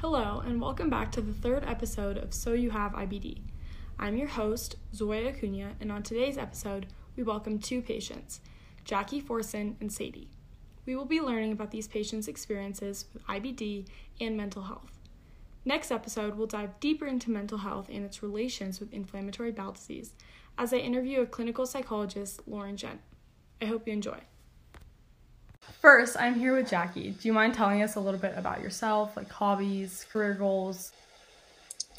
Hello, and welcome back to the third episode of So You Have IBD. I'm your host, Zoya Acuna, and on today's episode, we welcome two patients, Jackie Forsan and Sadie. We will be learning about these patients' experiences with IBD and mental health. Next episode, we'll dive deeper into mental health and its relations with inflammatory bowel disease as I interview a clinical psychologist, Lauren Gent. I hope you enjoy. First, I'm here with Jackie. Do you mind telling us a little bit about yourself, like hobbies, career goals?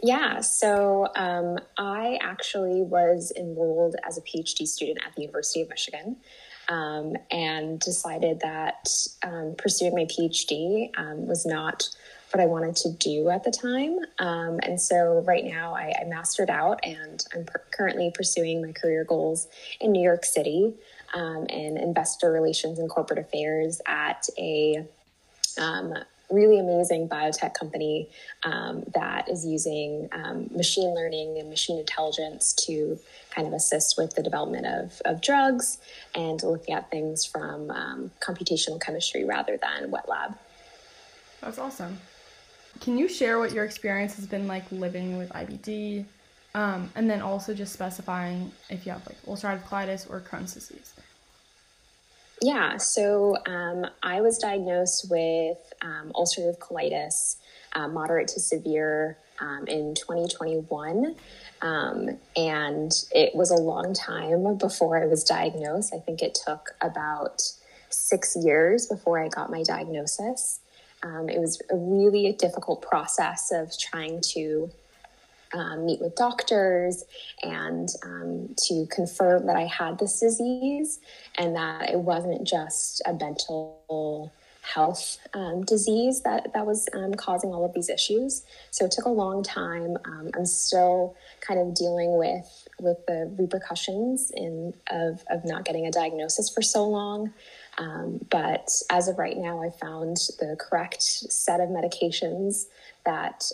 Yeah, so um, I actually was enrolled as a PhD student at the University of Michigan um, and decided that um, pursuing my PhD um, was not what I wanted to do at the time. Um, and so right now I, I mastered out and I'm per- currently pursuing my career goals in New York City um, in investor relations and corporate affairs at a um, really amazing biotech company um, that is using um, machine learning and machine intelligence to kind of assist with the development of, of drugs and looking at things from um, computational chemistry rather than wet lab. That's awesome. Can you share what your experience has been like living with IBD? Um, and then also just specifying if you have like ulcerative colitis or Crohn's disease. Yeah, so um, I was diagnosed with um, ulcerative colitis, uh, moderate to severe, um, in 2021. Um, and it was a long time before I was diagnosed. I think it took about six years before I got my diagnosis. Um, it was a really difficult process of trying to um, meet with doctors and um, to confirm that I had this disease and that it wasn't just a mental health um, disease that, that was um, causing all of these issues. So it took a long time. Um, I'm still kind of dealing with with the repercussions in of, of not getting a diagnosis for so long. Um, but as of right now, I found the correct set of medications that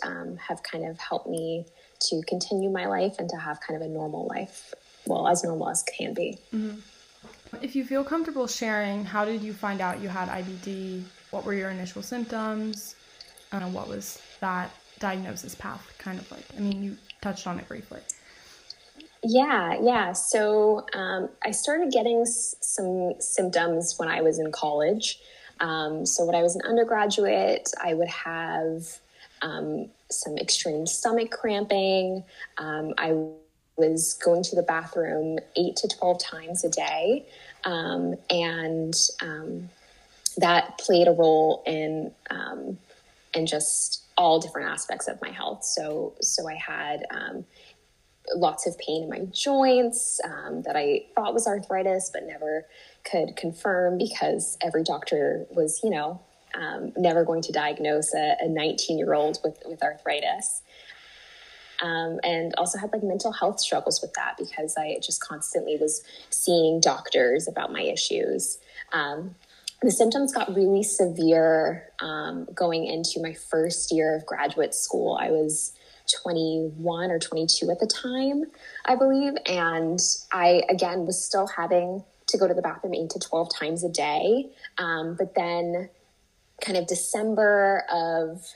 have kind of helped me to continue my life and to have kind of a normal life, well, as normal as can be. Mm-hmm. If you feel comfortable sharing, how did you find out you had IBD? What were your initial symptoms? Uh, what was that diagnosis path kind of like? I mean, you touched on it briefly. Yeah, yeah. So um, I started getting s- some symptoms when I was in college. Um, so when I was an undergraduate, I would have um, some extreme stomach cramping. Um, I was going to the bathroom eight to 12 times a day. Um, and um, that played a role in, in just all different aspects of my health. So, so I had lots of pain in my joints um, that I thought was arthritis, but never could confirm because every doctor was, you know, um, never going to diagnose a 19 year old with, with arthritis. Um, and also had like mental health struggles with that because I just constantly was seeing doctors about my issues. Um, the symptoms got really severe um, going into my first year of graduate school. I was 21 or 22 at the time, I believe. And I, again, was still having to go to the bathroom eight to 12 times a day. Um, but then kind of December of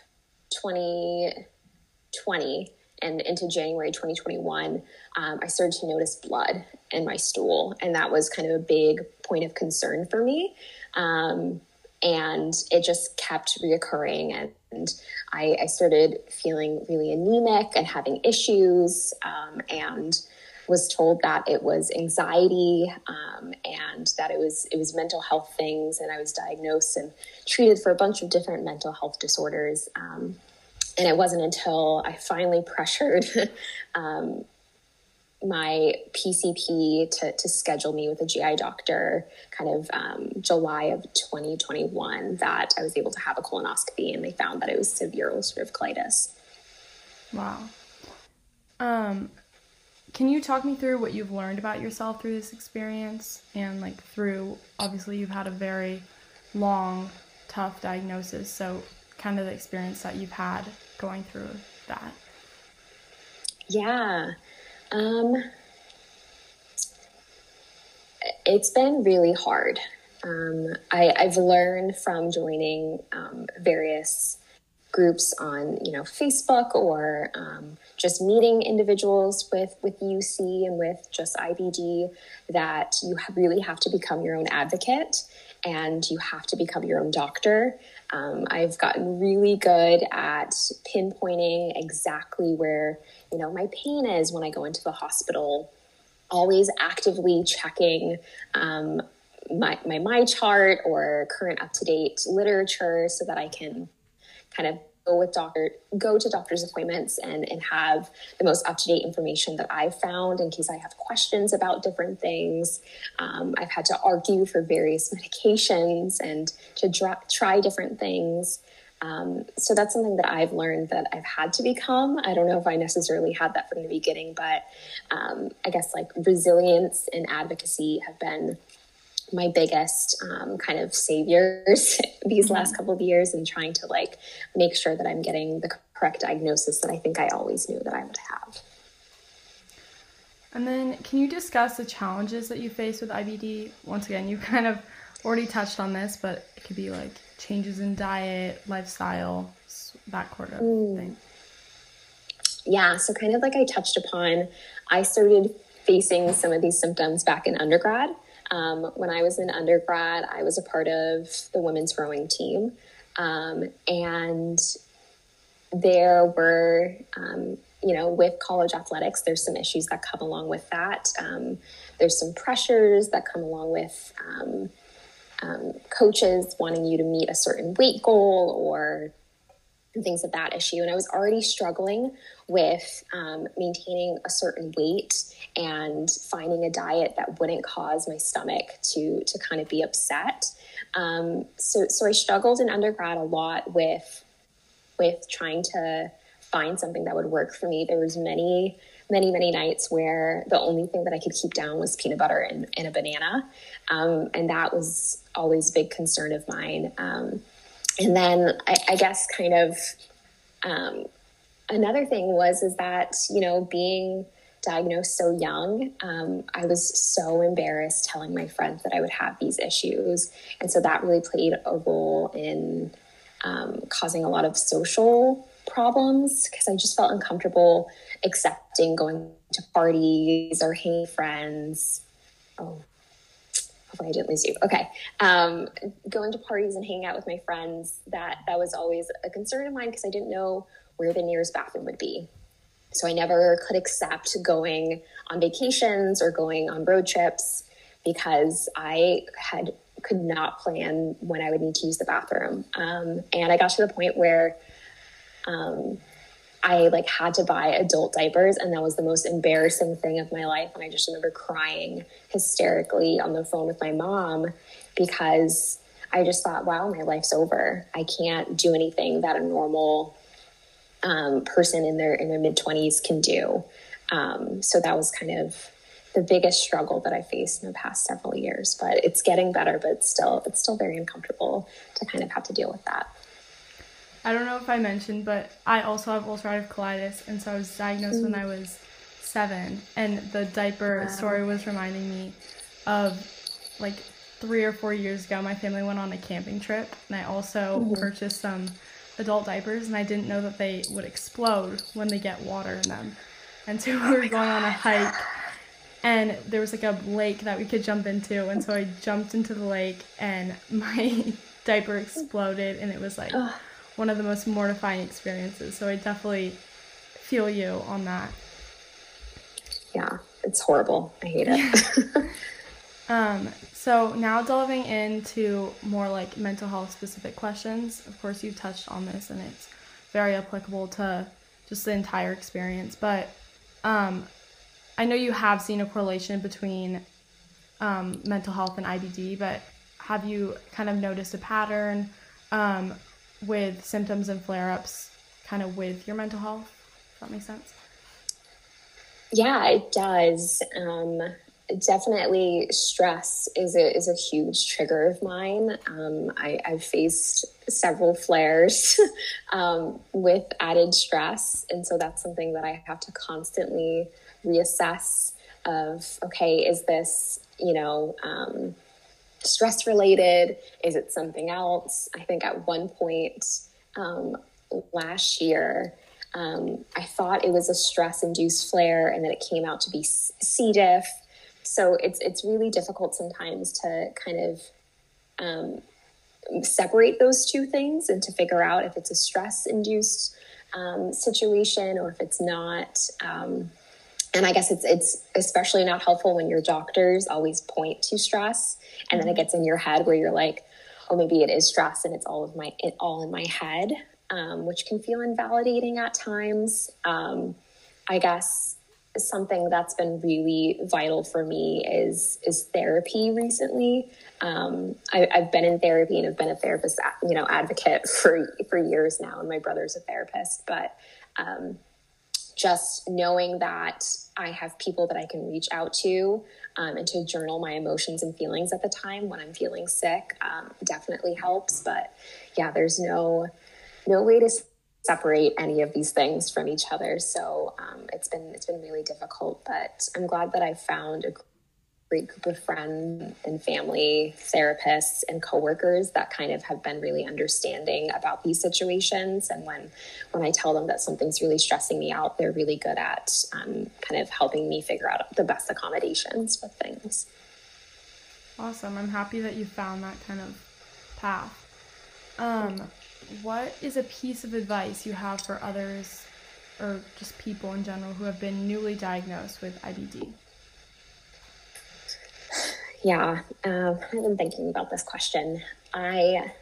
2020 and into January 2021, um, I started to notice blood in my stool. And that was kind of a big point of concern for me. Um, and it just kept reoccurring. And, and I, I, started feeling really anemic and having issues. Um, and was told that it was anxiety um, and that it was it was mental health things, and I was diagnosed and treated for a bunch of different mental health disorders. Um, and it wasn't until I finally pressured um, my PCP to, to schedule me with a GI doctor kind of um, July of 2021 that I was able to have a colonoscopy and they found that it was severe ulcerative colitis. Wow. Um, can you talk me through what you've learned about yourself through this experience and like through obviously you've had a very long tough diagnosis so kind of the experience that you've had going through that yeah um it's been really hard um, I, i've learned from joining um, various groups on you know Facebook or um, just meeting individuals with with UC and with just IBD that you have really have to become your own advocate and you have to become your own doctor. Um, I've gotten really good at pinpointing exactly where you know my pain is when I go into the hospital. Always actively checking um, my, my MyChart or current up to date literature so that I can kind of go with doctor go to doctor's appointments and and have the most up-to-date information that i've found in case i have questions about different things um, i've had to argue for various medications and to dra- try different things um, so that's something that I've learned that I've had to become. I don't know if I necessarily had that from the beginning, but um, I guess like resilience and advocacy have been my biggest um, kind of saviors these mm-hmm. last couple of years and trying to like make sure that I'm getting the correct diagnosis that I think I always knew that I would have. And then, can you discuss the challenges that you face with IBD? Once again, you kind of already touched on this, but it could be like changes in diet, lifestyle, that sort of mm. thing. Yeah, so kind of like I touched upon, I started facing some of these symptoms back in undergrad. Um, when I was in undergrad, I was a part of the women's rowing team. Um, and there were, um, you know, with college athletics, there's some issues that come along with that. Um, there's some pressures that come along with um, um, coaches wanting you to meet a certain weight goal or things of that issue. And I was already struggling with um, maintaining a certain weight and finding a diet that wouldn't cause my stomach to to kind of be upset. Um, so so I struggled in undergrad a lot with with trying to find something that would work for me. There was many many many nights where the only thing that I could keep down was peanut butter and, and a banana, um, and that was always a big concern of mine. Um, and then I, I guess kind of um, another thing was is that you know being diagnosed so young um, i was so embarrassed telling my friends that i would have these issues. And so that really played a role in um, causing a lot of social problems because i just felt uncomfortable accepting going to parties or hanging friends. Oh hopefully I didn't lose you. Okay. Um, going to parties and hanging out with my friends, that that was always a concern of mine because I didn't know where the nearest bathroom would be. So I never could accept going on vacations or going on road trips because I had could not plan when I would need to use the bathroom. Um, and I got to the point where um, I like had to buy adult diapers and that was the most embarrassing thing of my life and I just remember crying hysterically on the phone with my mom because I just thought wow my life's over. I can't do anything that a normal um, person in their in their mid 20s can do. Um, so that was kind of the biggest struggle that I faced in the past several years but it's getting better but it's still it's still very uncomfortable to kind of have to deal with that I don't know if I mentioned, but I also have ulcerative colitis, and so I was diagnosed mm. when I was seven. And the diaper wow. story was reminding me of like three or four years ago, my family went on a camping trip, and I also mm-hmm. purchased some adult diapers, and I didn't know that they would explode when they get water in them. And so we were oh going on a hike, and there was like a lake that we could jump into, and so I jumped into the lake, and my diaper exploded, and it was like. Ugh one of the most mortifying experiences. So I definitely feel you on that. Yeah, it's horrible. I hate it. um, so now delving into more like mental health specific questions. Of course, you've touched on this, and it's very applicable to just the entire experience. But um, I know you have seen a correlation between um, mental health and IBD, but have you kind of noticed a pattern? Um, with symptoms and flare ups kind of with your mental health. That makes sense. Yeah, it does. Um, definitely, stress is a is a huge trigger of mine. Um, I, have faced several flares um, with added stress, and so that's something that I have to constantly reassess. Of okay, is this you know um, stress related? Is it something else? I think at one point, um, last year. Um, I thought it was a stress induced flare, and then it came out to be C. diff. So it's it's really difficult sometimes to kind of um, separate those two things and to figure out if it's a stress induced um, situation or if it's not. And I guess it's it's especially not helpful when your doctors always point to stress, and then it mm-hmm. gets in your head where you're like, oh, maybe it is stress, and it's all of my it all in my head, um, which can feel invalidating at times. Um, I guess something that's been really vital for me is is therapy recently. Um, I, have been in therapy and I've been a therapist, you know, advocate for for years now, and my brother's a therapist. But um, just knowing that I have people that I can reach out to um, and to journal my emotions and feelings at the time when I'm feeling sick um, definitely helps. But yeah, there's no no way to separate any of these things from each other. So um, it's been it's been really difficult, but I'm glad that I found a great group of friends and family, therapists and coworkers that kind of have been really understanding about these situations. And when when I tell them that something's really stressing me out, they're really good at um, kind of helping me figure out the best accommodations with things. Awesome! I'm happy that you found that kind of path. Um, what is a piece of advice you have for others or just people in general who have been newly diagnosed with IBD? Yeah, um, I've been thinking about this question. I,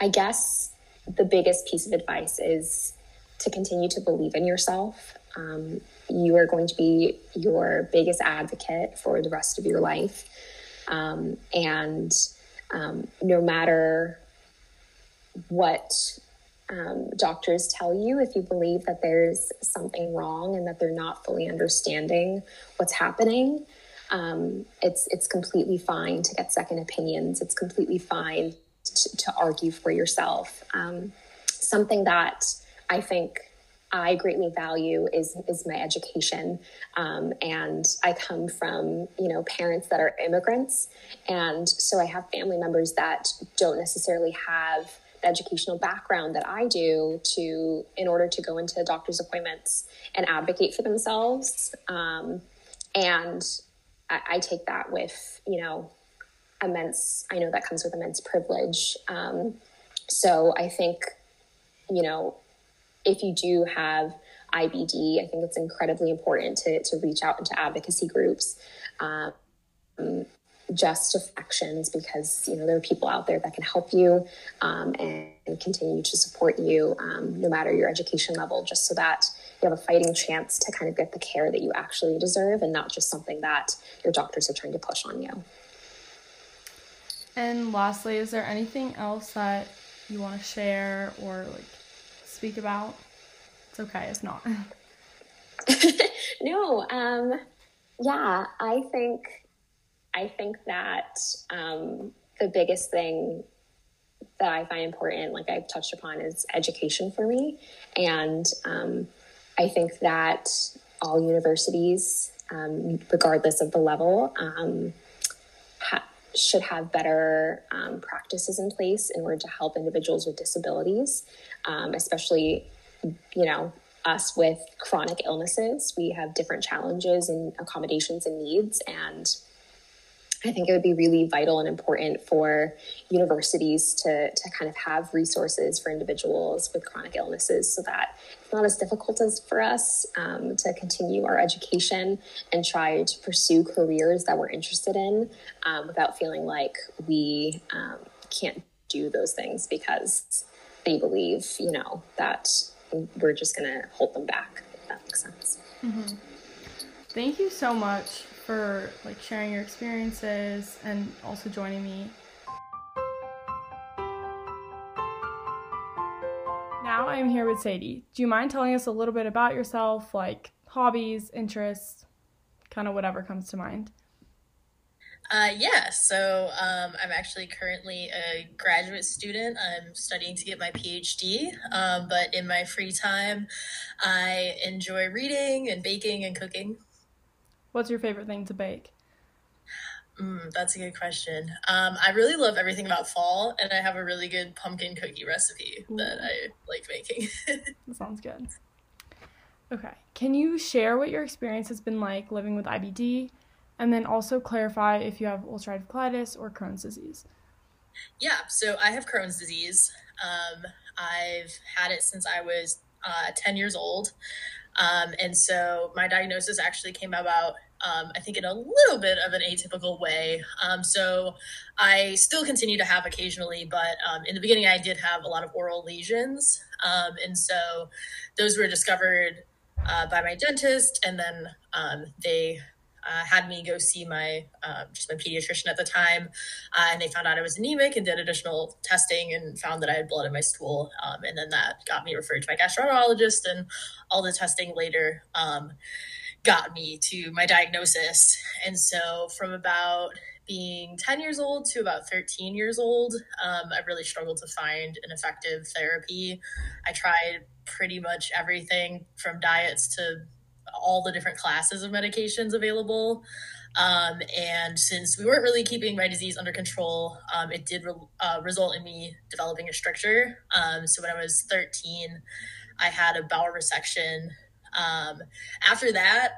I guess the biggest piece of advice is to continue to believe in yourself. Um, you are going to be your biggest advocate for the rest of your life. Um, and um, no matter what um, doctors tell you if you believe that there's something wrong and that they're not fully understanding what's happening. Um, it's it's completely fine to get second opinions. It's completely fine to, to argue for yourself. Um, something that I think I greatly value is is my education, um, and I come from you know parents that are immigrants, and so I have family members that don't necessarily have educational background that I do to in order to go into doctor's appointments and advocate for themselves. Um, and I, I, take that with you know immense. I know that comes with immense privilege. Um, so I think you know if you do have IBD, I think it's incredibly important to to reach out into advocacy groups. Um, just actions because you know there are people out there that can help you um, and, and, continue to support you um, no matter your education level just so that you have a fighting chance to kind of get the care that you actually deserve and not just something that your doctors are trying to push on you. And lastly is there anything else that you want to share or like speak about? It's okay if not. No um yeah i think I think that um, the biggest thing that I find important, like I've touched upon, is education for me. And um, I think that all universities, um, regardless of the level, um, ha- should have better um, practices in place in order to help individuals with disabilities, um, especially, you know, us with chronic illnesses. We have different challenges and accommodations and needs. And I think it would be really vital and important for universities to, to kind of have resources for individuals with chronic illnesses so that it's not as difficult as for us um, to continue our education and try to pursue careers that we're interested in um, without feeling like we um, can't do those things because they believe, you know, that we're just going to hold them back, if that makes sense. Mm-hmm. Thank you so much for like sharing your experiences and also joining me. Now I am here with Sadie. Do you mind telling us a little bit about yourself, like hobbies, interests, kind of whatever comes to mind? Uh, yeah, so um, I'm actually currently a graduate student. I'm studying to get my PhD, um, but in my free time, I enjoy reading and baking and cooking. What's your favorite thing to bake? Mm, that's a good question. Um, I really love everything about fall, and I have a really good pumpkin cookie recipe Ooh. that I like making. that sounds good. Okay. Can you share what your experience has been like living with IBD? And then also clarify if you have ulcerative colitis or Crohn's disease. Yeah, so I have Crohn's disease. Um, I've had it since I was uh, 10 years old. Um, and so my diagnosis actually came about um, I think in a little bit of an atypical way. Um, so I still continue to have occasionally, but um, in the beginning, I did have a lot of oral lesions. Um, and so those were discovered uh, by my dentist, and then um, they uh, had me go see my uh, just my pediatrician at the time, uh, and they found out I was anemic and did additional testing and found that I had blood in my stool, um, and then that got me referred to my gastroenterologist, and all the testing later um, got me to my diagnosis. And so from about being 10 years old to about 13 years old, um, I really struggled to find an effective therapy. I tried pretty much everything from diets to all the different classes of medications available. Um, and since we weren't really keeping my disease under control, um, it did re- uh, result in me developing a stricture. Um, so when I was 13, I had a bowel resection um, after that,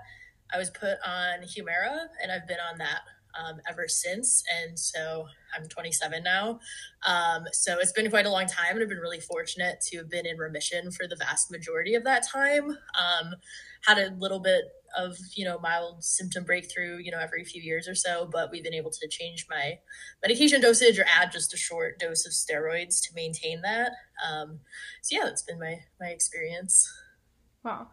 I was put on Humira, and I've been on that um, ever since. And so I'm 27 now. Um, so it's been quite a long time, and I've been really fortunate to have been in remission for the vast majority of that time. Um, had a little bit of you know mild symptom breakthrough you know every few years or so but we've been able to change my medication dosage or add just a short dose of steroids to maintain that um, so yeah that's been my my experience wow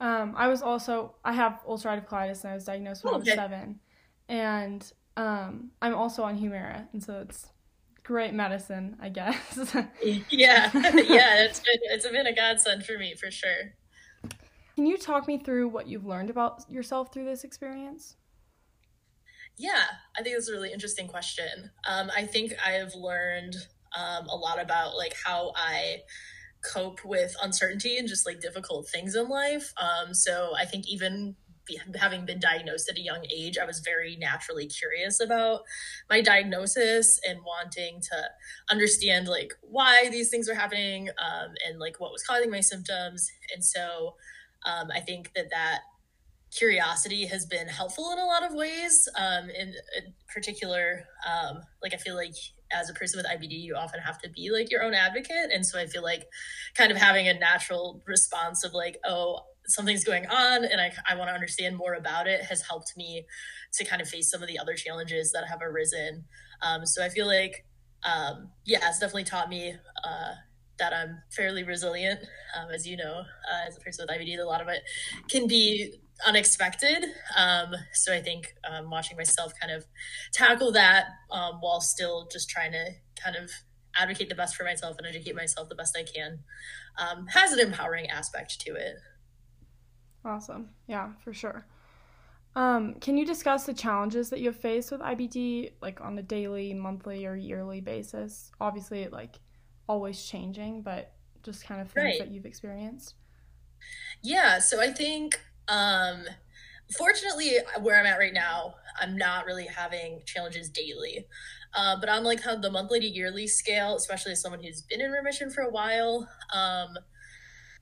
um, I was also I have ulcerative colitis and I was diagnosed when oh, okay. I was seven, and um, I'm also on Humira, and so it's great medicine, I guess. yeah, yeah, it's been it's been a godsend for me for sure. Can you talk me through what you've learned about yourself through this experience? Yeah, I think that's a really interesting question. Um, I think I have learned um, a lot about like how I cope with uncertainty and just like difficult things in life. Um, so I think even having been diagnosed at a young age, I was very naturally curious about my diagnosis and wanting to understand like why these things were happening um, and like what was causing my symptoms. And so um, I think that that curiosity has been helpful in a lot of ways. Um, in, in particular, um, like I feel like as a person with IBD, you often have to be like your own advocate. And so I feel like kind of having a natural response of like, oh, something's going on and I, I want to understand more about it has helped me to kind of face some of the other challenges that have arisen. Um, so I feel like, um, yeah, it's definitely taught me uh, that I'm fairly resilient. Um, as you know, uh, as a person with IBD, a lot of it can be unexpected. Um, so I think um, watching myself kind of tackle that um, while still just trying to kind of advocate the best for myself and educate myself the best I can um, has an empowering aspect to it. Awesome. Yeah, for sure. Um, can you discuss the challenges that you have faced with IBD, like on a daily, monthly, or yearly basis? Obviously, like always changing, but just kind of things right. that you've experienced. Yeah, so I think um, fortunately, where I'm at right now, I'm not really having challenges daily. Uh, but on like how the monthly to yearly scale, especially as someone who's been in remission for a while, um,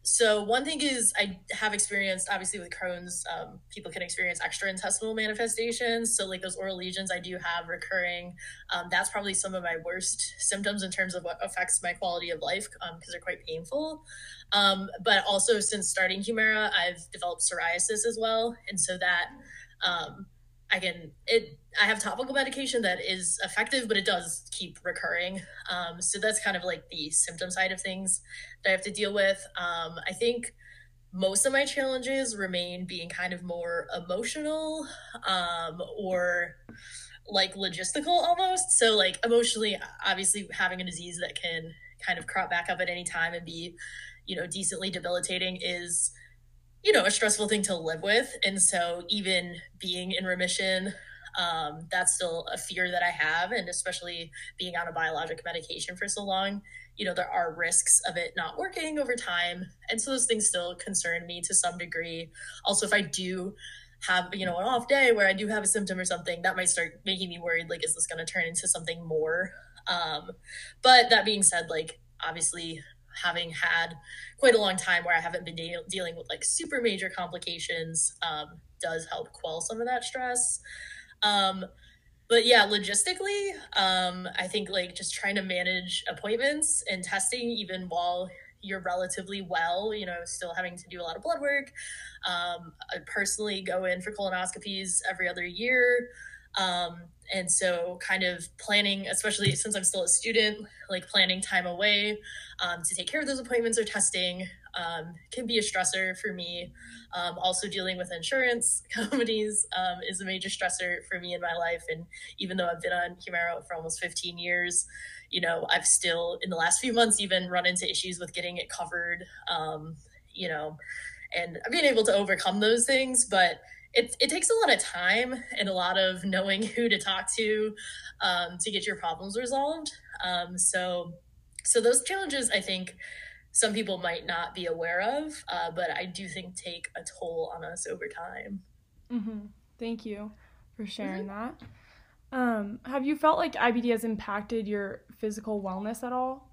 so one thing is I have experienced obviously with Crohn's, um, people can experience extraintestinal manifestations. So like those oral lesions I do have recurring. Um, that's probably some of my worst symptoms in terms of what affects my quality of life because um, they're quite painful. Um, but also since starting Humira, I've developed psoriasis as well, and so that um, I can it I have topical medication that is effective, but it does keep recurring. Um, so that's kind of like the symptom side of things that I have to deal with. Um, I think most of my challenges remain being kind of more emotional um, or like logistical almost. So like emotionally, obviously having a disease that can kind of crop back up at any time and be, you know, decently debilitating is you know, a stressful thing to live with. And so even being in remission, um, that's still a fear that I have. And especially being on a biologic medication for so long, you know, there are risks of it not working over time. And so those things still concern me to some degree. Also, if I do have you know an off day where I do have a symptom or something, that might start making me worried. Like, is this going to turn into something more? Um, but that being said, like obviously having had quite a long time where I haven't been de- dealing with like super major complications um, does help quell some of that stress. Um, but yeah, logistically, um, I think like just trying to manage appointments and testing even while you're relatively well, you know, still having to do a lot of blood work. Um, I personally go in for colonoscopies every other year. Um, and so kind of planning especially since i'm still a student like planning time away um, to take care of those appointments or testing um, can be a stressor for me. Um, also dealing with insurance companies um, is a major stressor for me in my life. And even though i've been on humira for almost 15 years you know i've still in the last few months even run into issues with getting it covered um, you know and being able to overcome those things. But it, it takes a lot of time and a lot of knowing who to talk to um, to get your problems resolved. Um, so, so those challenges, I think, some people might not be aware of, uh, but I do think take a toll on us over time. Mm-hmm. Thank you for sharing mm-hmm. that. Um, have you felt like IBD has impacted your physical wellness at all?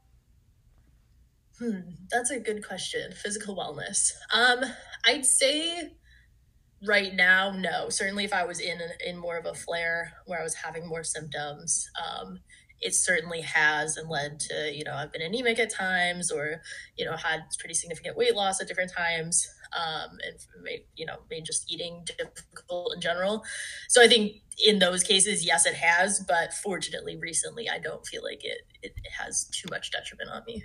Hmm, that's a good question. Physical wellness. Um, I'd say right now no. Certainly if i was in in more of a flare where i was having more symptoms um, it certainly has and led to you know i've been anemic at times or you know had pretty significant weight loss at different times um, and made you know made just eating difficult in general. So i think in those cases yes it has but fortunately recently i don't feel like it it has too much detriment on me.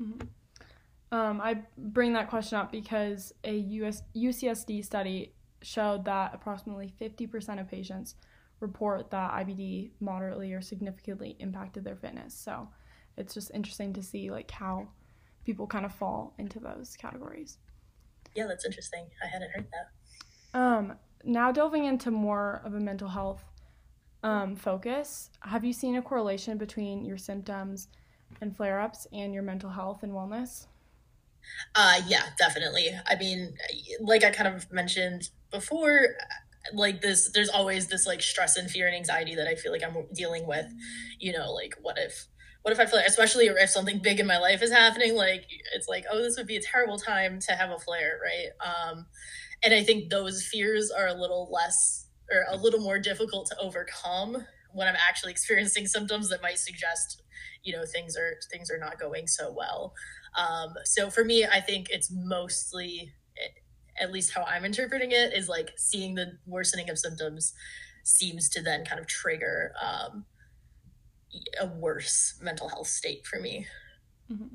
Mm-hmm. um, I bring that question up because a US, UCSD study showed that approximately 50% of patients report that IBD moderately or significantly impacted their fitness. So it's just interesting to see like how people kind of fall into those categories. Yeah, that's interesting. I hadn't heard that. Um, now delving into more of a mental health um, focus, have you seen a correlation between your symptoms and flare ups and your mental health and wellness? Uh, yeah, definitely. I mean, like I kind of mentioned before, like this, there's always this like stress and fear and anxiety that I feel like I'm dealing with. You know, like what if, what if I like, especially if something big in my life is happening, like it's like, oh, this would be a terrible time to have a flare, right? Um, and I think those fears are a little less or a little more difficult to overcome when I'm actually experiencing symptoms that might suggest, you know, things are things are not going so well. Um, so for me, I think it's mostly, at least how I'm interpreting it, is like seeing the worsening of symptoms seems to then kind of trigger um, a worse mental health state for me. Mm-hmm.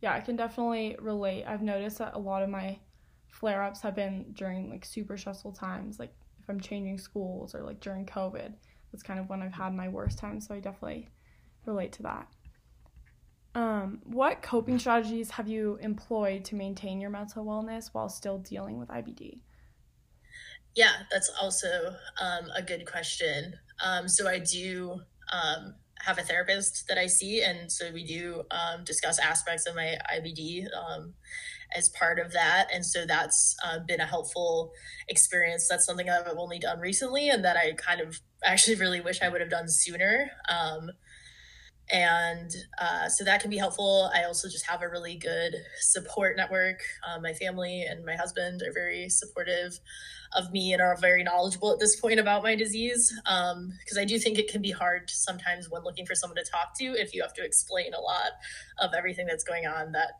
Yeah, I can definitely relate. I've noticed that a lot of my flare ups have been during like super stressful times, like if I'm changing schools or like during COVID. That's kind of when I've had my worst time. So I definitely relate to that. Um, what coping strategies have you employed to maintain your mental wellness while still dealing with IBD? Yeah, that's also um, a good question. Um, so I do um, have a therapist that I see, and so we do um, discuss aspects of my IBD um, as part of that. And so that's uh, been a helpful experience. That's something that I've only done recently, and that I kind of actually really wish I would have done sooner. Um, and uh, so that can be helpful. I also just have a really good support network. Um, my family and my husband are very supportive of me and are very knowledgeable at this point about my disease. Because um, i do think it can be hard sometimes when looking for someone to talk to if you have to explain a lot of everything that's going on that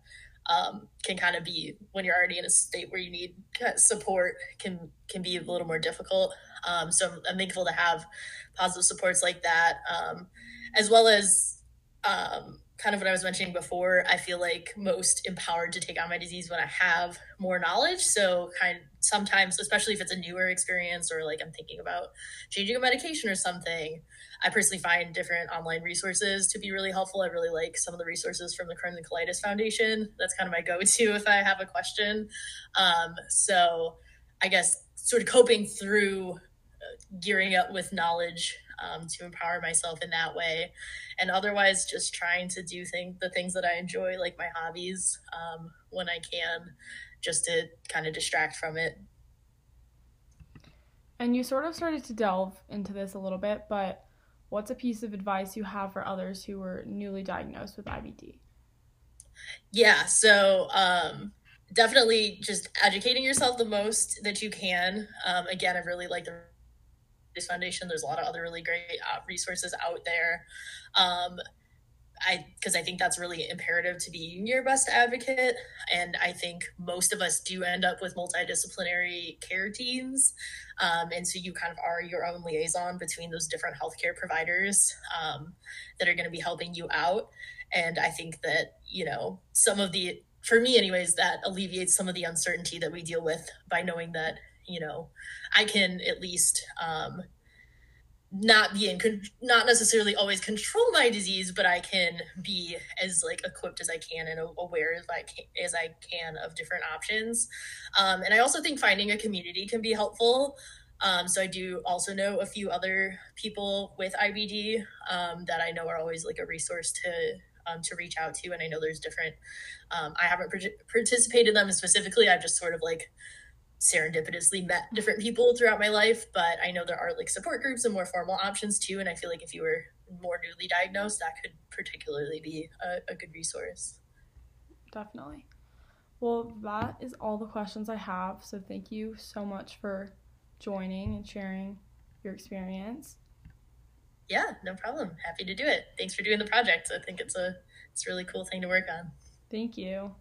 um, can kind of be when you're already in a state where you need support can can be a little more difficult. Um, so I'm, I'm, thankful to have positive supports like that um, as well as um, kind of what I was mentioning before, I feel like most empowered to take on my disease when I have more knowledge. So kind of sometimes, especially if it's a newer experience or like I'm thinking about changing a medication or something, I personally find different online resources to be really helpful. I really like some of the resources from the Crohn's and Colitis Foundation. That's kind of my go-to if I have a question. Um, so I guess sort of coping through uh, gearing up with knowledge um, to empower myself in that way. And otherwise, just trying to do things, the things that I enjoy, like my hobbies, um, when I can, just to kind of distract from it. And you sort of started to delve into this a little bit, but what's a piece of advice you have for others who were newly diagnosed with IBD? Yeah, so um, definitely just educating yourself the most that you can. Um, again, I really like the Foundation. There's a lot of other really great uh, resources out there. Um, I because I think that's really imperative to being your best advocate. And I think most of us do end up with multidisciplinary care teams. Um, and so you kind of are your own liaison between those different healthcare providers um, that are going to be helping you out. And I think that, you know, some of the, for me, anyways, that alleviates some of the uncertainty that we deal with by knowing that, you know, I can at least, um, not be in con- not necessarily always control my disease but i can be as like equipped as i can and aware as i as I can of different options. Um, and i also think finding a community can be helpful. Um, so i do also know a few other people with ibd um, that i know are always like a resource to um, to reach out to and i know there's different um, i haven't participated in them specifically. I've just sort of like serendipitously met different people throughout my life, but I know there are like support groups and more formal options too. And I feel like if you were more newly diagnosed, that could particularly be a, a good resource. Definitely. Well, that is all the questions I have. So thank you so much for joining and sharing your experience. Yeah, no problem. Happy to do it. Thanks for doing the project. I think it's a it's a really cool thing to work on. Thank you.